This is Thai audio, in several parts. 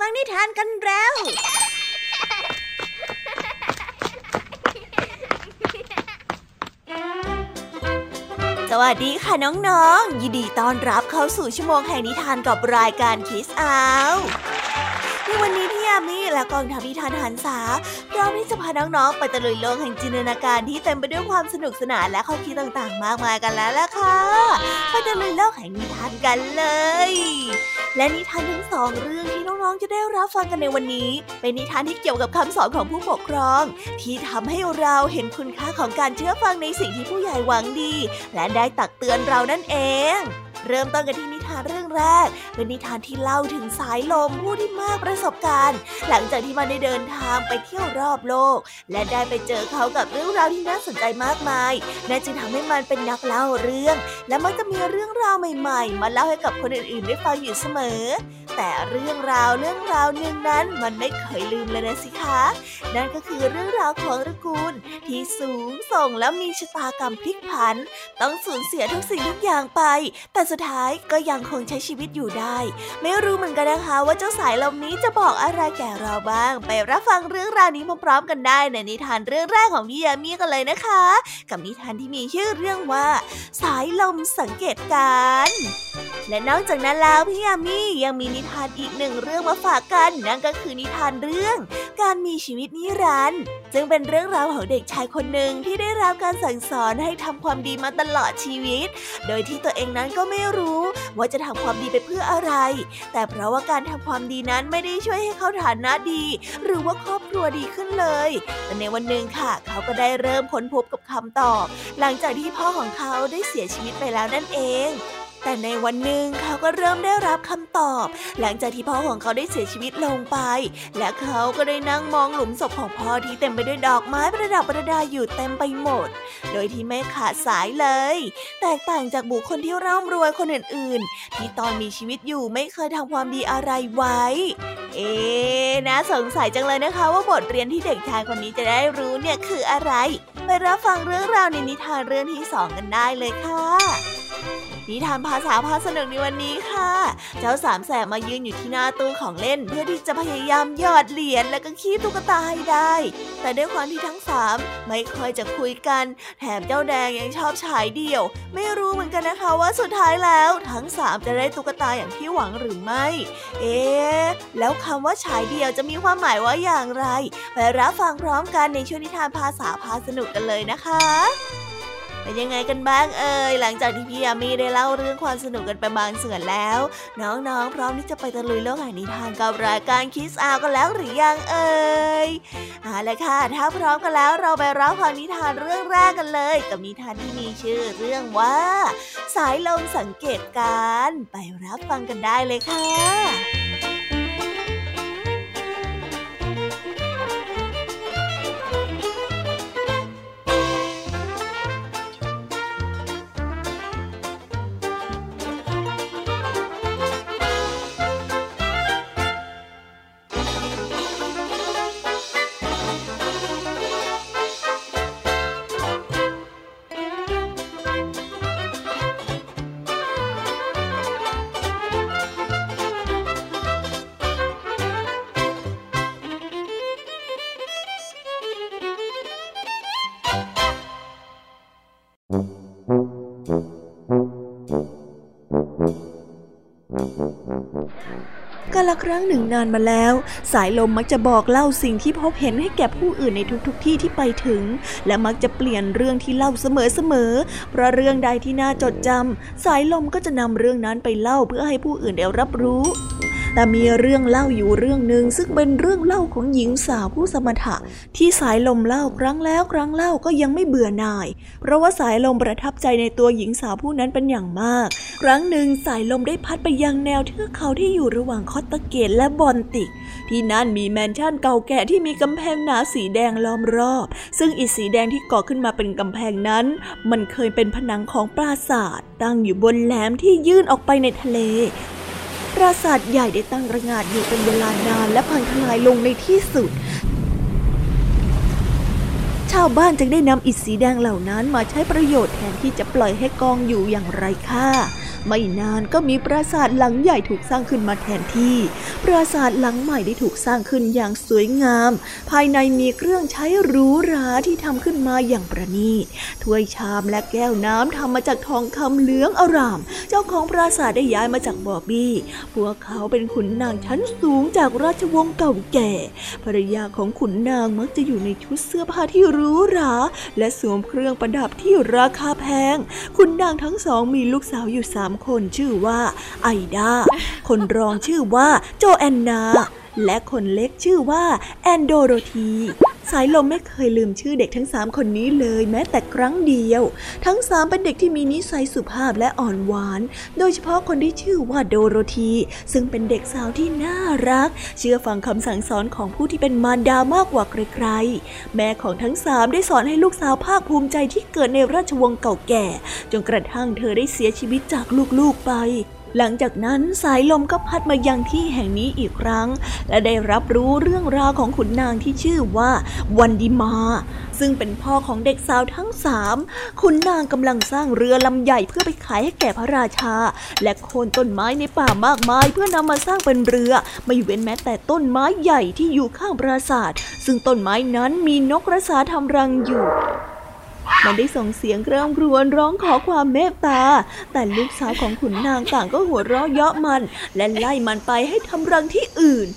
ฟังนิทานกันแล้ว สวัสดีค่ะน้องๆ ยินดีต้อนรับเข้าสู่ชั่วโมงแห่งนิทานกับรายการคิสอาว วันนี้พี่ยามีและกองทัพนิทานหันษาพร้อมที่จะพาน้องๆ ไปตะลุยโลกแห่งจินตนาการที่เต็มไปด้วยความสนุกสนานและข้อคิดต่างๆ มากมายกันแล้วล่ะค่ะไปตะลุยโลกแห่งนิทานกันเลย และนิทานทั้งสองเรื่องที่น้องๆจะได้รับฟังกันในวันนี้ เป็นนิทานที่เกี่ยวกับคำสอนของผู้ปกครอง ที่ทำให้เราเห็นคุณค่าของการเชื่อฟังในสิ่งที่ผู้ใหญ่หวังดี และได้ตักเตือนเรานั่นเอง เริ่มต้นกันที่นิานเรื่องแรก เป็นนิทานที่เล่าถึงสายลมผู้ที่มากประสบการณ์ หลังจากที่มันได้เดินทางไปเที่ยวรอบโลก และได้ไปเจอเขากับเรื่องราวที่น่าสนใจมากมายนั่นจึงทำให้มันเป็นนักเล่าเรื่อง และมักจะมีเรื่องราวใหม่ ๆ มาเล่าให้กับคนอื่นๆได้ฟังอยู่เสมอ แต่เรื่องราวเรื่องราวหนึ่งนั้นมันไม่เคยลืมเลยนะสิคะ นั่นก็คือเรื่องราวของตระกูลที่สูงส่งแล้วมีชะตากรรมพลิกผัน ต้องสูญเสียทุกสิ่งทุกอย่างไป แต่สุดท้ายก็ยังคงใช้ชีวิตอยู่ได้ ไม่รู้เหมือนกันนะคะ ว่าเจ้าสายลมนี้จะบอกอะไรแก่เราบ้าง ไปรับฟังเรื่องราวนี้พร้อมๆกันได้ในนิทานเรื่องแรกของพี่ยามีกันเลยนะคะ กับนิทานที่มีชื่อเรื่องว่า สายลมสังเกตการและนอกจากนั้นแล้วพี่ยามียังมีนิทานอีกหนึ่งเรื่องมาฝากกัน นั่นก็คือนิทานเรื่อง การมีชีวิตนิรันดร์จึงเป็นเรื่องราวของเด็กชายคนหนึ่งที่ได้รับการสั่งสอนให้ทำความดีมาตลอดชีวิต โดยที่ตัวเองนั้นก็ไม่รู้ว่าจะทำความดีไปเพื่ออะไร แต่เพราะว่าการทำความดีนั้นไม่ได้ช่วยให้เขาฐานะดี หรือว่าครอบครัวดีขึ้นเลย แต่ในวันหนึ่งค่ะ เขาก็ได้เริ่มค้นพบกับคำตอบ หลังจากที่พ่อของเขาได้เสียชีวิตไปแล้วนั่นเอง แต่ในวันหนึ่งเขาก็เริ่มได้รับคำตอบ หลังจากที่พ่อของเขาได้เสียชีวิตลงไป และเขาก็ได้นั่งมองหลุมศพของพ่อที่เต็มไปด้วยดอกไม้ประดับประดาอยู่เต็มไปหมด โดยที่ไม่ขาดสายเลย แตกต่างจากบุคคลที่ร่ำรวยคนอื่นๆ ที่ตอนมีชีวิตอยู่ไม่เคยทำความดีอะไรไว้ เอ๊น่าสงสัยจังเลยนะคะว่าบทเรียนที่เด็กชายคนนี้จะได้รู้เนี่ยคืออะไร ไปรับฟังเรื่องราวในนิทานเรื่องที่สองกันได้เลยค่ะ นิทานภาษาพาสนุกในวันนี้ค่ะ เจ้าสามแสบมายืนอยู่ที่หน้าตู้ของเล่น เพื่อที่จะพยายามหยอดเหรียญและก็คีบตุ๊กตาให้ได้ แต่ด้วยความที่ทั้งสามไม่ค่อยจะคุยกัน แถมเจ้าแดงยังชอบฉายเดี่ยว ไม่รู้เหมือนกันนะคะว่าสุดท้ายแล้ว ทั้งสามจะได้ตุ๊กตาอย่างที่หวังหรือไม่ เอ๊ะแล้วคำว่าฉายเดี่ยวจะมีความหมายว่าอย่างไร ไปรับฟังพร้อมกันในช่วงนิทานภาษาพาสนุกกันเลยนะคะ เป็นยังไงกันบ้างเอ่ยหลังจากที่พี่ยามีได้เล่าเรื่องความสนุกกันไปบางส่วนแล้ว น้องๆ พร้อมที่จะไปตะลุยโลกแห่งนิทานกับรายการคิสอากันแล้วหรือยังเอ่ยเอาละค่ะถ้าพร้อมกันแล้วเราไปรับฟังนิทานเรื่องแรกกันเลย กับนิทานที่มีชื่อเรื่องว่า สายลมสังเกตการ ไปรับฟังกันได้เลยค่ะ ครั้งหนึ่งนานมาแล้ว สายลมมักจะบอกเล่าสิ่งที่พบเห็นให้แก่ผู้อื่นในทุกๆทที่ที่ไปถึง และมักจะเปลี่ยนเรื่องที่เล่าเสมอๆเพราะเรื่องใดที่น่าจดจำสายลมก็จะนำเรื่องนั้นไปเล่าเพื่อให้ผู้อื่นได้รับรู้แต่มีเรื่องเล่าอยู่เรื่องหนึ่งซึ่งเป็นเรื่องเล่าของหญิงสาวผู้สมถะ ที่สายลมเล่าครั้งแล้วครั้งเล่าก็ยังไม่เบื่อหน่าย เพราะว่าสายลมประทับใจในตัวหญิงสาวผู้นั้นเป็นอย่างมาก ครั้งหนึ่งสายลมได้พัดไปยังแนวเทือกเขาที่อยู่ระหว่างคอตตะเกตและบอนติก ที่นั่นมีแมนชั่นเก่าแก่ที่มีกำแพงหนาสีแดงล้อมรอบ ซึ่งอิฐสีแดงที่ก่อขึ้นมาเป็นกำแพงนั้น มันเคยเป็นผนังของปราสาท ตั้งอยู่บนแหลมที่ยื่นออกไปในทะเลปราสาทใหญ่ได้ตั้งระงาดอยู่เป็นเวลานานและพังทลายลงในที่สุด ชาวบ้านจึงได้นำอิฐสีแดงเหล่านั้นมาใช้ประโยชน์แทนที่จะปล่อยให้กองอยู่อย่างไรค่า ไม่นานก็มีปราสาทหลังใหญ่ถูกสร้างขึ้นมาแทนที่ ปราสาทหลังใหม่ได้ถูกสร้างขึ้นอย่างสวยงาม ภายในมีเครื่องใช้หรูหราที่ทำขึ้นมาอย่างประณีต ถ้วยชามและแก้วน้ำทำมาจากทองคำเหลืองอร่าม เจ้าของปราสาทได้ย้ายมาจากบอบบี้ พวกเขาเป็นขุนนางชั้นสูงจากราชวงศ์เก่าแก่ ภรรยาของขุนนางมักจะอยู่ในชุดเสื้อผ้าที่หรูหรา และสวมเครื่องประดับที่ราคาแพง ขุนนางทั้งสองมีลูกสาวอยู่สามคนชื่อว่าไอดา คนรองชื่อว่าโจแอนนา และคนเล็กชื่อว่าแอนโดโรธีสายลมไม่เคยลืมชื่อเด็กทั้งสามคนนี้เลยแม้แต่ครั้งเดียว ทั้งสามเป็นเด็กที่มีนิสัยสุภาพและอ่อนหวาน โดยเฉพาะคนที่ชื่อว่าโดโรธีซึ่งเป็นเด็กสาวที่น่ารัก เชื่อฟังคำสั่งสอนของผู้ที่เป็นมารดามากกว่าใครๆ แม่ของทั้งสามได้สอนให้ลูกสาวภาคภูมิใจที่เกิดในราชวงศ์เก่าแก่ จนกระทั่งเธอได้เสียชีวิตจากลูกๆไป หลังจากนั้นสายลมก็พัดมายังที่แห่งนี้อีกครั้ง และได้รับรู้เรื่องราวของขุนนางที่ชื่อว่าวันดิมา ซึ่งเป็นพ่อของเด็กสาวทั้งสามขุนนางกำลังสร้างเรือลำใหญ่เพื่อไปขายให้แก่พระราชา และโค่นต้นไม้ในป่ามากมาย เพื่อนำมาสร้างเป็นเรือ ไม่เว้นแม้แต่ต้นไม้ใหญ่ที่อยู่ข้างปราสาท ซึ่งต้นไม้นั้นมีนกกระสาทำรังอยู่ มันได้ส่งเสียงเร่ำกรวนร้องขอความเมตตา แต่ลูกสาวของขุนนางต่างก็หัวเราะเยาะมัน และไล่มันไปให้ทำรังที่อื่น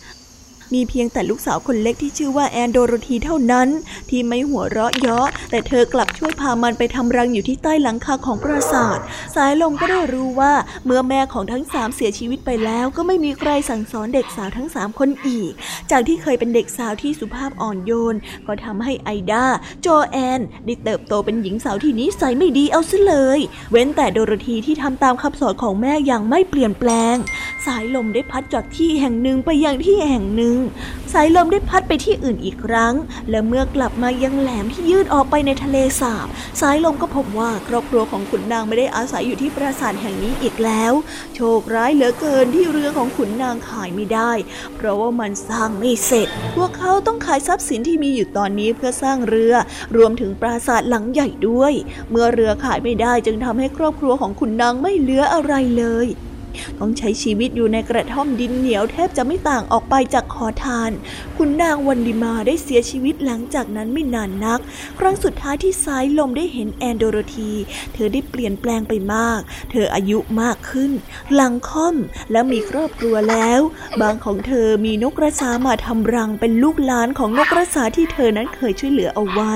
มีเพียงแต่ลูกสาวคนเล็กที่ชื่อว่าแอนโดโรธีเท่านั้น ที่ไม่หัวเราะเยาะแต่เธอกลับ ช่วยพามันไปทำรังอยู่ที่ใต้หลังคาของปราสาท สายลมก็ได้รู้ว่าเมื่อแม่ของทั้งสามเสียชีวิตไปแล้ว ก็ไม่มีใครสั่งสอนเด็กสาวทั้งสามคนอีก จากที่เคยเป็นเด็กสาวที่สุภาพอ่อนโยน ก็ทำให้ไอดาโจแอนได้เติบโตเป็นหญิงสาวที่นิสัยไม่ดีเอาซะเลย เว้นแต่โดโรธีที่ทำตามคำสอนของแม่อย่างไม่เปลี่ยนแปลง สายลมได้พัดจากที่แห่งหนึ่งไปยังที่แห่งหนึ่ง สายลมได้พัดไปที่อื่นอีกครั้ง และเมื่อกลับมายังแหลมที่ยืดออกไปในทะเลสาบ สายลมก็พบว่าครอบครัวของขุนนางไม่ได้อาศัยอยู่ที่ปราสาทแห่งนี้อีกแล้ว โชคร้ายเหลือเกินที่เรือของขุนนางขายไม่ได้ เพราะว่ามันสร้างไม่เสร็จ พวกเขาต้องขายทรัพย์สินที่มีอยู่ตอนนี้เพื่อสร้างเรือ รวมถึงปราสาทหลังใหญ่ด้วย เมื่อเรือขายไม่ได้จึงทำให้ครอบครัวของขุนนางไม่เหลืออะไรเลย ต้องใช้ชีวิตอยู่ในกระท่อมดินเหนียวแทบจะไม่ต่างออกไปจากขอทาน คุณนางวันดิมาได้เสียชีวิตหลังจากนั้นไม่นานนัก ครั้งสุดท้ายที่สายลมได้เห็นแอนโดโรธี เธอได้เปลี่ยนแปลงไปมาก เธออายุมากขึ้น หลังค่อมและมีครอบครัวแล้ว บางของเธอมีนกกระสามาทำรังเป็นลูกหลานของนกกระสาที่เธอนั้นเคยช่วยเหลือเอาไว้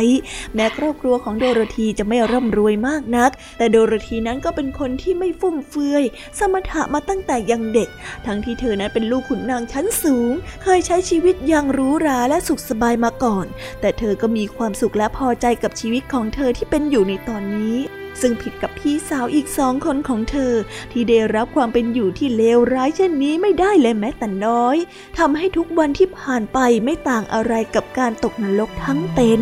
แม้ครอบครัวของโดโรธีจะไม่ร่ำรวยมากนัก แต่โดโรธีนั้นก็เป็นคนที่ไม่ฟุ่มเฟือย สมถะมาตั้งแต่ยังเด็ก ทั้งที่เธอนั้นเป็นลูกขุนนางชั้นสูง เคยใช้ชีวิตอย่างหรูหราและสุขสบายมาก่อน แต่เธอก็มีความสุขและพอใจกับชีวิตของเธอที่เป็นอยู่ในตอนนี้ซึ่งผิดกับพี่สาวอีกสองคนของเธอ ที่ได้รับความเป็นอยู่ที่เลวร้ายเช่นนี้ไม่ได้เลยแม้แต่น้อยทำให้ทุกวันที่ผ่านไปไม่ต่างอะไรกับการตกนรกทั้งเป็น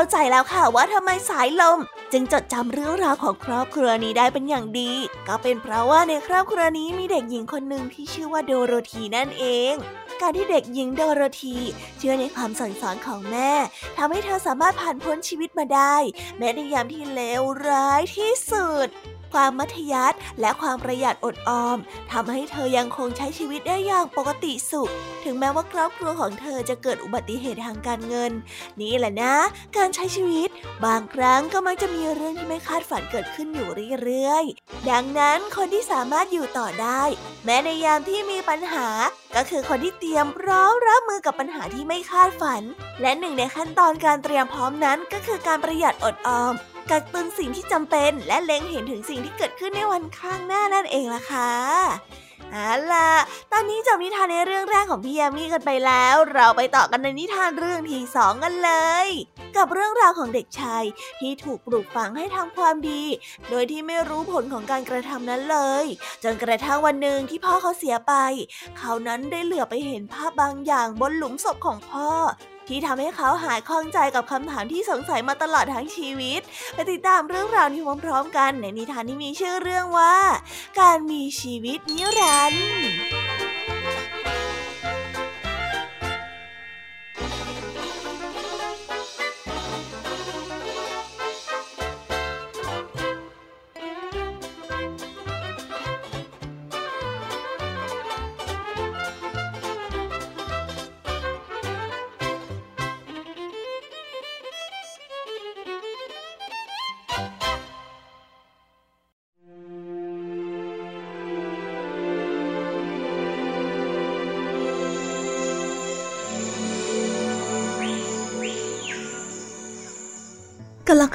เข้าใจแล้วค่ะว่าทำไมสายลม จึงจดจำเรื่องราวของครอบครัวนี้ได้เป็นอย่างดี ก็เป็นเพราะว่าในครอบครัวนี้มีเด็กหญิงคนหนึ่งที่ชื่อว่าโดโรธีนั่นเอง การที่เด็กหญิงโดโรธีเชื่อในความสั่งสอนของแม่ทำให้เธอสามารถผ่านพ้นชีวิตมาได้ แม้ในยามที่เลวร้ายที่สุด ความมัธยัสถ์และความประหยัดอดออมทำให้เธอยังคงใช้ชีวิตได้อย่างปกติสุข ถึงแม้ว่าครอบครัวของเธอจะเกิดอุบัติเหตุทางการเงิน นี่แหละนะ การใช้ชีวิต บางครั้งก็มักจะมีเรื่องที่ไม่คาดฝันเกิดขึ้นอยู่เรื่อยๆ ดังนั้นคนที่สามารถอยู่ต่อได้ แม้ในยามที่มีปัญหาก็คือคนที่เตรียมพร้อมรับมือกับปัญหาที่ไม่คาดฝัน และหนึ่งในขั้นตอนการเตรียมพร้อมนั้นก็คือการประหยัดอดออม กักตุนสิ่งที่จำเป็น และเล็งเห็นถึงสิ่งที่เกิดขึ้นในวันข้างหน้านั่นเองล่ะค่ะเอาล่ะ ตอนนี้จบนิทานในเรื่องแรกของพี่ยามีกันไปแล้ว เราไปต่อกันในนิทานเรื่องที่สองกันเลย กับเรื่องราวของเด็กชายที่ถูกปลูกฝังให้ทำความดี โดยที่ไม่รู้ผลของการกระทำนั้นเลย จนกระทั่งวันหนึ่งที่พ่อเขาเสียไป เขานั้นได้เหลือไปเห็นภาพบางอย่างบนหลุมศพของพ่อ ที่ทำให้เขาหายคล่องใจกับคำถามที่สงสัยมาตลอดทั้งชีวิตไปติดตามเรื่องราวนี้พร้อมๆ กันในนิทานที่มีชื่อเรื่องว่า การมีชีวิตนิรันดร์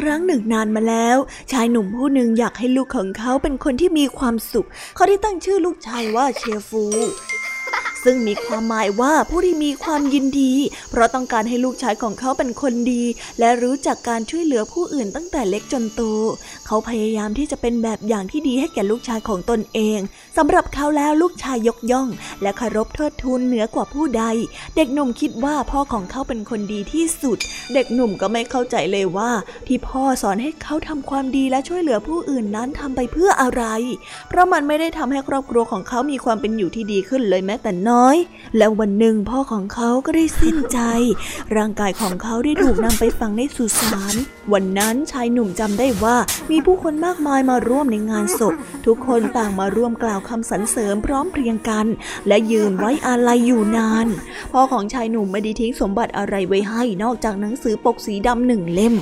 ครั้งหนึ่งนานมาแล้ว ชายหนุ่มผู้หนึ่งอยากให้ลูกของเขาเป็นคนที่มีความสุข เขาได้ตั้งชื่อลูกชายว่าเชฟู ซึ่งมีความหมายว่าผู้ที่มีความยินดี เพราะต้องการให้ลูกชายของเขาเป็นคนดี และรู้จักการช่วยเหลือผู้อื่นตั้งแต่เล็กจนโต เขาพยายามที่จะเป็นแบบอย่างที่ดีให้แก่ลูกชายของตนเองสำหรับเขาแล้วลูกชายยกย่อง และเคารพเทิดทูนเหนือกว่าผู้ใด เด็กหนุ่มคิดว่าพ่อของเขาเป็นคนดีที่สุด เด็กหนุ่มก็ไม่เข้าใจเลยว่า ที่พ่อสอนให้เขาทำความดีและช่วยเหลือผู้อื่นนั้นทำไปเพื่ออะไร เพราะมันไม่ได้ทำให้ครอบครัวของเขามีความเป็นอยู่ที่ดีขึ้นเลยแม้แต่น้อยแล้ววันหนึ่งพ่อของเขาก็ได้สิ้นใจ ร่างกายของเขาได้ถูกนำไปฝังในสุสาน วันนั้นชายหนุ่มจำได้ว่ามีผู้คนมากมายมาร่วมในงานศพ ทุกคนต่างมาร่วมกล่าวคำสรรเสริญพร้อมเพรียงกัน และยืนไว้อาลัยอยู่นาน พ่อของชายหนุ่มไม่ได้ทิ้งสมบัติอะไรไว้ให้นอกจากหนังสือปกสีดำหนึ่งเล่ม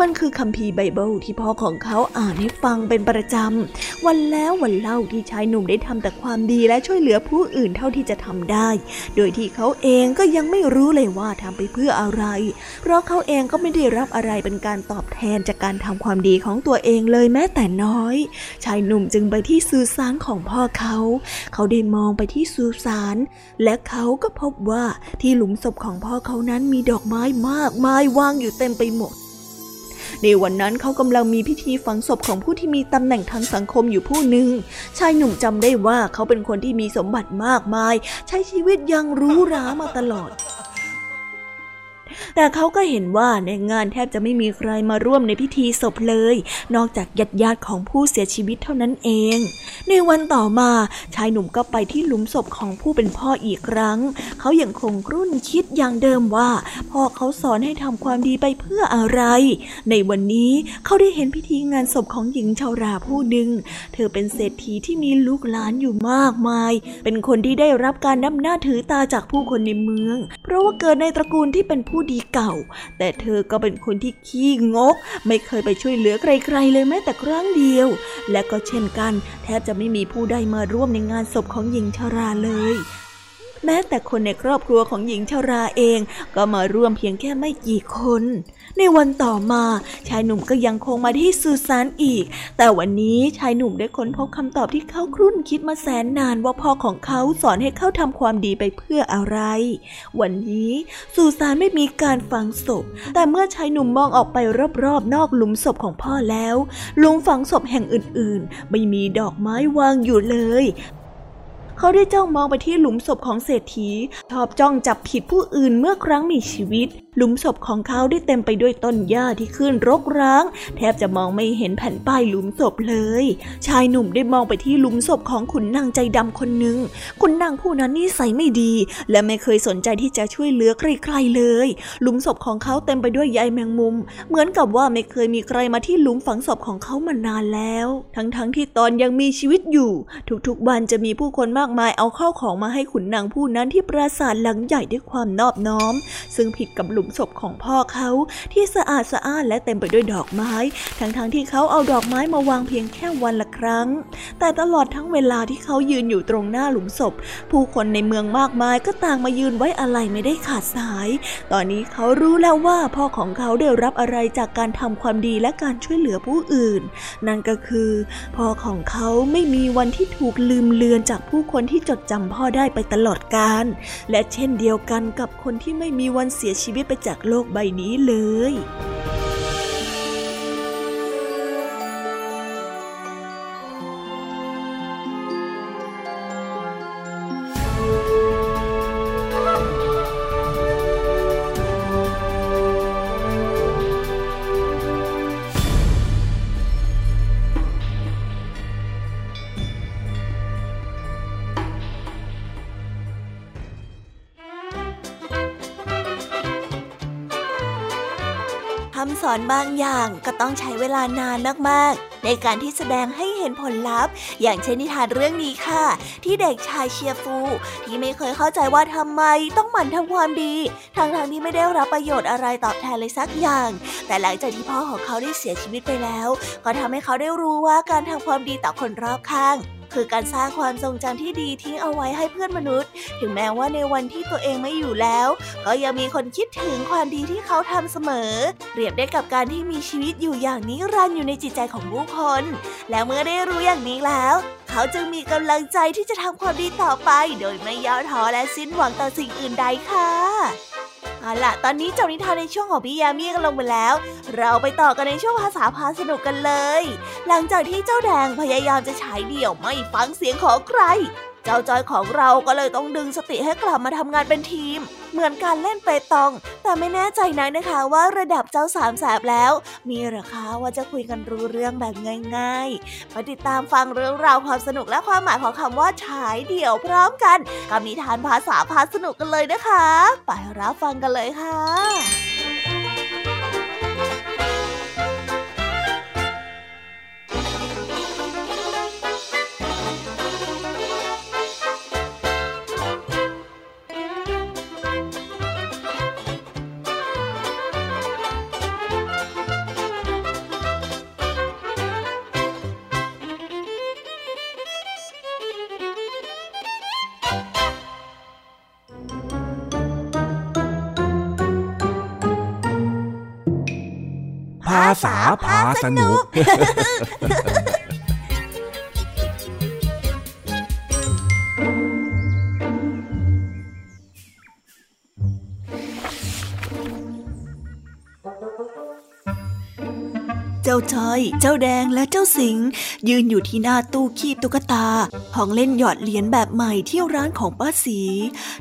มันคือคัมภีร์ไบเบิลที่พ่อของเขาอ่านให้ฟังเป็นประจำ วันแล้ววันเล่าที่ชายหนุ่มได้ทำแต่ความดีและช่วยเหลือผู้อื่นเท่าที่จะทำได้ โดยที่เขาเองก็ยังไม่รู้เลยว่าทำไปเพื่ออะไร เพราะเขาเองก็ไม่ได้รับอะไรเป็นการตอบแทนจากการทำความดีของตัวเองเลยแม้แต่น้อย ชายหนุ่มจึงไปที่สุสานของพ่อเขา เขาได้มองไปที่สุสานและเขาก็พบว่าที่หลุมศพของพ่อเขานั้นมีดอกไม้มากมายวางอยู่เต็มไปหมด ในวันนั้นเขากำลังมีพิธีฝังศพของผู้ที่มีตำแหน่งทางสังคมอยู่ผู้หนึ่ง ชายหนุ่มจำได้ว่าเขาเป็นคนที่มีสมบัติมากมาย ใช้ชีวิตยังรู้รามาตลอด แต่เขาก็เห็นว่าในงานแทบจะไม่มีใครมาร่วมในพิธีศพเลย นอกจากญาติญาติของผู้เสียชีวิตเท่านั้นเอง ในวันต่อมาชายหนุ่มก็ไปที่หลุมศพของผู้เป็นพ่ออีกครั้ง เขายัางคงครุ่นคิดอย่างเดิมว่า พ่อเขาสอนให้ทำความดีไปเพื่ออะไร ในวันนี้เขาได้เห็นพิธีงานศพของหญิงชาวราผู้หนึ่ง เธอเป็นเศรษฐีที่มีลูกหลานอยู่มากมาย เป็นคนที่ได้รับการนับหน้าถือตาจากผู้คนในเมือง เพราะว่าเกิดในตระกูลที่เป็นผู้ดีเก่า แต่เธอก็เป็นคนที่ขี้งก ไม่เคยไปช่วยเหลือใครๆเลยแม้แต่ครั้งเดียว และก็เช่นกัน แทบจะไม่มีผู้ใดมาร่วมในงานศพของหญิงชาราเลยแม้แต่คนในครอบครัวของหญิงชาราเอง ก็มาร่วมเพียงแค่ไม่กี่คน ในวันต่อมา ชายหนุ่มก็ยังคงมาที่สุสานอีก แต่วันนี้ชายหนุ่มได้ค้นพบคำตอบที่เขาครุ่นคิดมาแสนนานว่าพ่อของเขาสอนให้เขาทำความดีไปเพื่ออะไร วันนี้สุสานไม่มีการฝังศพ แต่เมื่อชายหนุ่มมองออกไปรอบๆนอกหลุมศพของพ่อแล้วหลุมฝังศพแห่งอื่นๆ ไม่มีดอกไม้วางอยู่เลยเขาได้จ้องมองไปที่หลุมศพของเศรษฐีชอบจ้องจับผิดผู้อื่นเมื่อครั้งมีชีวิต หลุมศพของเขาได้เต็มไปด้วยต้นหญ้าที่ขึ้นรกร้าง แทบจะมองไม่เห็นแผ่นป้ายหลุมศพเลย ชายหนุ่มได้มองไปที่หลุมศพของขุนนางใจดำคนหนึ่งขุนนางผู้นั้นนิสัยไม่ดี และไม่เคยสนใจที่จะช่วยเหลือใครๆเลย หลุมศพของเขาเต็มไปด้วยใยแมงมุม เหมือนกับว่าไม่เคยมีใครมาที่หลุมฝังศพของเขามานานแล้ว ทั้งๆทที่ตอนยังมีชีวิตอยู่ ทุกๆวันจะมีผู้คนมากมายเอาข้าวของมาให้ขุนนางผู้นั้นที่ปราสาทหลังใหญ่ด้วยความนอบน้อม ซึ่งผิดกับหลุมุมศพของพ่อเขาที่สะอาดสะอ้านและเต็มไปด้วยดอกไม้ ทั้งๆทที่เขาเอาดอกไม้มาวางเพียงแค่วันละครั้ง แต่ตลอดทั้งเวลาที่เขายืนอยู่ตรงหน้าหลุมศพ ผู้คนในเมืองมากมายก็ต่างมายืนไว้อะไรไม่ได้ขาดสาย ตอนนี้เขารู้แล้วว่าพ่อของเขาได้รับอะไรจากการทำความดีและการช่วยเหลือผู้อื่น นั่นก็คือพ่อของเขาไม่มีวันที่ถูกลืมเลือนจากผู้คนที่จดจำพ่อได้ไปตลอดกาลและเช่นเดียวกันกับคนที่ไม่มีวันเสียชีวิตจากโลกใบนี้เลย อนบางอย่างก็ต้องใช้เวลานานมากๆ ในการที่แสดงให้เห็นผลลัพธ์ อย่างเช่นนิทานเรื่องนี้ค่ะ ที่เด็กชายเชียฟู ที่ไม่เคยเข้าใจว่าทำไมต้องหมั่นทำความดีทั้งๆทที่ไม่ได้รับประโยชน์อะไรตอบแทนเลยสักอย่าง แต่หลังจากที่พ่อของเขาได้เสียชีวิตไปแล้ว ก็ทำให้เขาได้รู้ว่าการทำความดีต่อคนรอบข้าง คือการสร้างความทรงจำที่ดีทิ้งเอาไว้ให้เพื่อนมนุษย์ ถึงแม้ว่าในวันที่ตัวเองไม่อยู่แล้ว ก็ยังมีคนคิดถึงความดีที่เขาทำเสมอ เปรียบได้กับการที่มีชีวิตอยู่อย่างนิรันดร์อยู่ในจิตใจของผู้คน แล้วเมื่อได้รู้อย่างนี้แล้ว เขาจึงมีกำลังใจที่จะทำความดีต่อไป โดยไม่ย่อท้อและสิ้นหวังต่อสิ่งอื่นใดค่ะ เอาล่ะ ตอนนี้เจ้านิทานในช่วงของพี่ยามีกันลงไปแล้ว เราไปต่อกันในช่วงภาษาพาสนุกกันเลย หลังจากที่เจ้าแดงพยายามจะฉายเดี่ยวไม่ฟังเสียงของใคร เจ้าจอยของเราก็เลยต้องดึงสติให้กลับมาทำงานเป็นทีม เหมือนการเล่นเปตอง แต่ไม่แน่ใจนักนะคะว่าระดับเจ้าสามแสบแล้ว มีหรือคะว่าจะคุยกันรู้เรื่องแบบง่ายๆมาติดตามฟังเรื่องราวความสนุกและความหมายของคำว่าฉายเดี่ยวพร้อมกันกับนิทานภาษาพาสนุกกันเลยนะคะ ไปรับฟังกันเลยค่ะาษาพ จ้าจ้อย เจ้าแดงและเจ้าสิง ยืนอยู่ที่หน้าตู้คีบตุ๊กตา ของเล่นหยอดเหรียญแบบใหม่ที่ร้านของป้าสี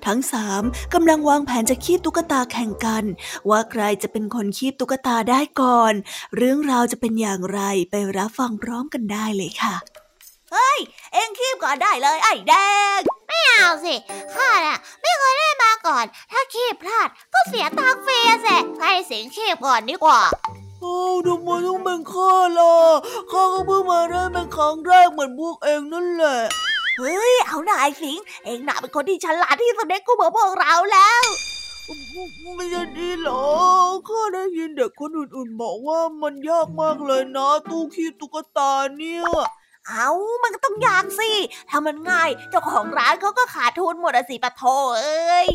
ทั้งสามกำลังวางแผนจะคีบตุ๊กตาแข่งกัน ว่าใครจะเป็นคนคีบตุ๊กตาได้ก่อน เรื่องราวจะเป็นอย่างไรไปรับฟังพร้อมกันได้เลยค่ะเฮ้ย เอ็งคีบก่อนได้เลยไอ้แดง ไม่เอาสิ ข้าน่ะไม่เคยได้มาก่อน ถ้าคีบพลาดก็เสียตังฟรีสิให้สิงคีบก่อนดีกว่า เอ้าทำไมต้องเป็นข้าล่ะข้าก็เพิ่งมาได้เป็นครั้งแรกเหมือนพวกเองนั่นแหละ เฮ้ย เอาหน่าไอ้สิง เองน่ะเป็นคนที่ฉลาดที่สุดในกูเบอร์พวกเราแล้วไม่ใช่ดีหรอข้าได้ยินเด็กคนอื่นๆบอกว่ามันยากมากเลยนะ ตู้คีบตุ๊กตาเนี่ย เอามันก็ต้องยากสิ ถ้ามันง่าย เจ้าของร้านเขาก็ขาดทุนหมดสิปะโถเอ้ย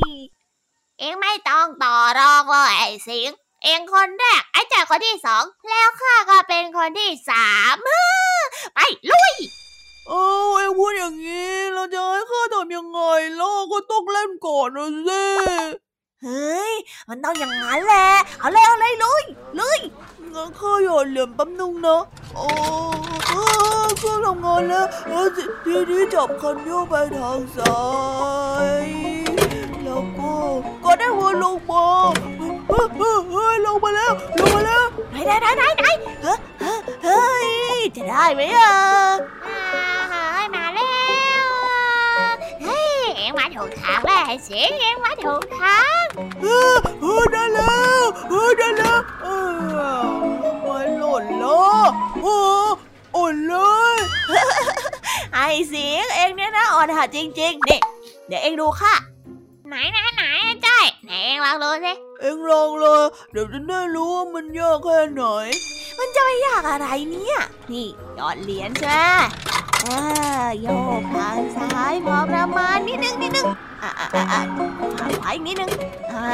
เองไม่ต้องต่อรองเลยไอ้สิง เองคนแรก ไอ้จ่าคนที่สอง แล้วข้าก็เป็นคนที่สามไปลุยเออเอ็งพูดอย่างนี้เราจะให้ข้าทำยังไงล่ะก็ต้องเล่นก่อนนะสิเฮ้ย มันต้องอย่างนั้นแหละ เอาเลยเอาเลยลุยลุยงั้นข้าหยอดเหรียญแป๊บนึงนะโอ้ข้าทำงานแล้วทีนี้จับคันโยกไปทางซ้าย แล้วก็ก็ได้วนลงมาเฮ้ย ลงมาแล้วลงมาแล้วไหนไหนไหนไหนไหนเฮ้ยจะได้ไหมอะเฮ้ยมาแล้วเฮ้ยเอ็งมาถูกทางแล้วเสียงเอ็งมาถูกทางเออได้แล้วเออได้แล้วเออมาหล่นแล้วโอ้อ่อนเลยไอ้สิงเอ็งเนี่ยนะอ่อนหัดจริงๆนี่เดี๋ยวเอ็งดูค่ะไหนไหนไหนจ้อยไหนเอ็งลองดูสิ เอ็งลองเลยเดี๋ยวจะได้รู้ว่ามันยากแค่ไหน มันจะไม่ยากอะไรเนี่ย นี่หยอดเหรียญใช่ไหมอ่าโยกทางซ้ายพอประมาณนิดนึงนิดนึงอ่าอ่าอ่าอ่าทางขวาอีกนิดนึงอ่า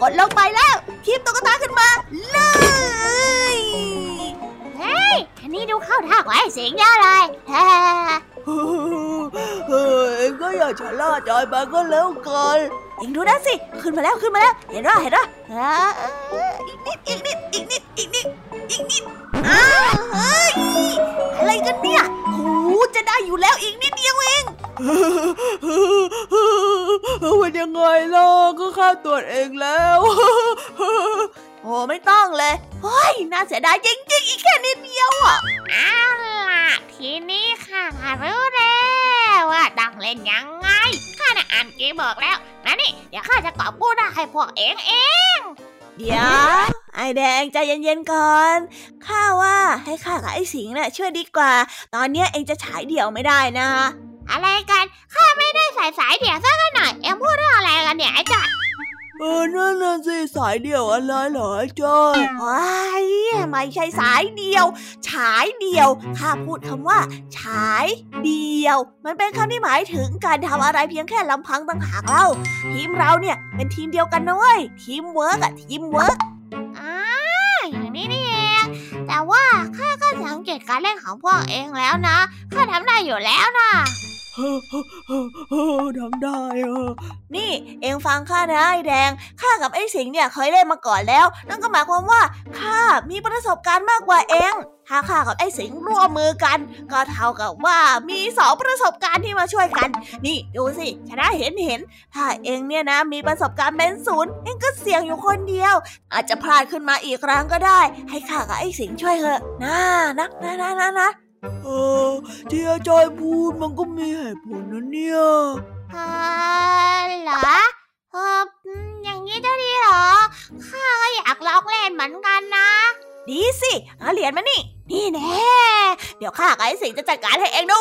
กดลงไปแล้วคีบตุ๊กตาขึ้นมาเลยอันนี้ดูเข้าท่าของไอ้สิงเยอะเลยฮ่า เองก็อย่าชะล่าใจไปก็แล้วกันเองดูนะสิ ขึ้นมาแล้วขึ้นมาแล้ว เห็นป่ะเห็นป่ะอ่าเอออีกนิดอีกนิดอีกนิดอีกนิดอีกนิดอ้าวเฮ้ยอะไรกันเนี่ยโหจะได้อยู่แล้วอีกนิดเดียวเองเป็นยังไงล่ะก็ข้าตรวจเองแล้วโอ้ไม่ต้องเลยเฮ้ยน่าเสียดายจริงๆ อีกแค่นิดเดียวอะเอาล่ะทีนี้ ข้ารู้แล้วว่าต้องเล่นยังไง ข้าน่ะอ่านเกมบอกแล้วนะนี่ เดี๋ยวข้าจะกอบกู้ได้ให้พวกเองเอง เดี๋ยว ไอแดงใจเย็นๆก่อน ข้าว่าให้ข้ากับไอสิงห์น่ะช่วยดีกว่า ตอนเนี้ยเองจะฉายเดี่ยวไม่ได้นะ อะไรกัน ข้าไม่ได้ใส่สายเดี่ยวสักหน่อย เอ็งพูดเรื่องอะไรกันเนี่ยไอ้จ้อย เออนั่นน่ะสิสายเดี่ยวอะไรเหรอจ้อยว้ายไม่ใช่สายเดี่ยว ฉายเดี่ยว ข้าพูดคำว่า ฉายเดี่ยว มันเป็นคำที่หมายถึงการทำอะไรเพียงแค่ลำพังต่างหากเล่า ทีมเราเนี่ยเป็นทีมเดียวกันนะเว้ย ทีมเวิร์กอะทีมเวิร์กอ่าอย่างนี้นี่เองแต่ว่าข้าก็สังเกตการเล่นของพวกเองแล้วนะ ข้าทำได้อยู่แล้วนะ ฮ้อฮ้อฮ้อทำได้เออนี่เองฟังข้านะไอ้แดง ข้ากับไอ้สิงเนี่ยเคยเล่นมาก่อนแล้ว นั่นก็หมายความว่าข้ามีประสบการณ์มากกว่าเองถ้าข้ากับไอ้สิงร่วมมือกัน ก็เท่ากับว่ามีสองประสบการณ์ที่มาช่วยกัน นี่ดูสิชนะเห็นเห็น ถ้าเองเนี่ยนะมีประสบการณ์เป็นศูนย์เองก็เสี่ยงอยู่คนเดียว อาจจะพลาดขึ้นมาอีกครั้งก็ได้ ให้ข้ากับไอ้สิงช่วยเถอะนะนะนะนะนะนะ เออที่อาจารย์พูดมันก็มีเหตุผลนะเนี่ยเออเหรอเอออืมอย่างนี้จะดีเหรอ ข้าก็อยากลองเล่นเหมือนกันนะ ดีสิเอาเหรียญมานี่ นี่แน่ เดี๋ยวข้ากับไอ้สิงห์จะจัดการให้เองดู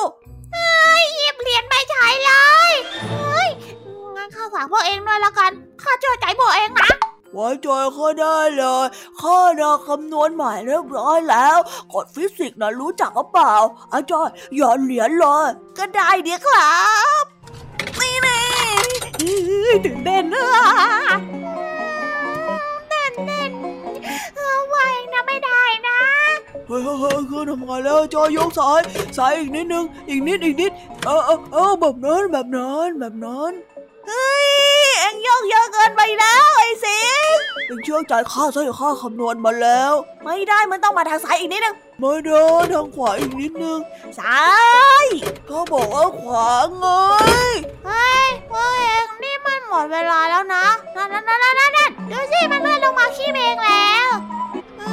หยิบเหรียญไม่ใช้เลย เฮ้ย งั้นข้าฝากพวกเองด้วยละกัน ข้าเชื่อใจพวกเองนะ ไว้ใจข้าได้เลยข้านะคำนวณใหม่เรียบร้อยแล้วกฎฟิสิกส์นะรู้จักหรือเปล่า อาจารย์หย่อนเหรียญเลย ก็ได้เดี๋ยวครับนี่แน่อื้อตื่นเต้นนะเออว่าเองนะไม่ได้นะเฮ้ยเฮ้ยเฮ้ยคือทำไงแล้วจอยยกสายสายอีกนิดนึงอีกนิดอีกนิดเออเออเออแบบนั้นแบบนั้นแบบนั้นเฮ้ย เอ็งโยกเยอะเกินไปแล้วไอ้สิงห์เองเชื่อใจข้าซะข้าคำนวณมาแล้ว ไม่ได้มันต้องมาทางซ้ายอีกนิดนึงไม่เดินทางขวาอีกนิดนึงซ้ายก็บอกว่าขวาไงเฮ้ยพวกเองนี่มันหมดเวลาแล้วนะนั่นนั่นนั่นนั่นนั่นดูสิมันเลื่อนลงมาขี้เองแล้วเอ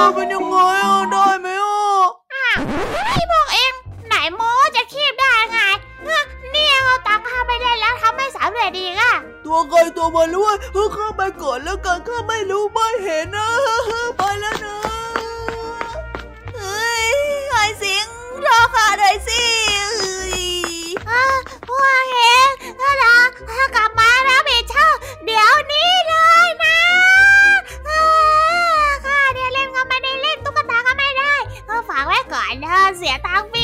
อเป็นยังไงอะได้ไหมอะพี่พวกเองไหนโม ตัวใครตัวมันรู้ว่าเข้าไปก่อนแล้วกันข้าไม่รู้ไม่เห็นนะไปแล้วนะเฮ้ยไอ้สิงรอข้าหน่อยสิพวกเองถ้าเราถ้ากลับมาแล้วผิดชอบเดี๋ยวนี้เลยนะข้าเนี่ยเล่นก็ไม่ได้เล่นตุ๊กตาก็ไม่ได้ก็ฝากไว้ก่อนเธอะเสียตังค์ฟรี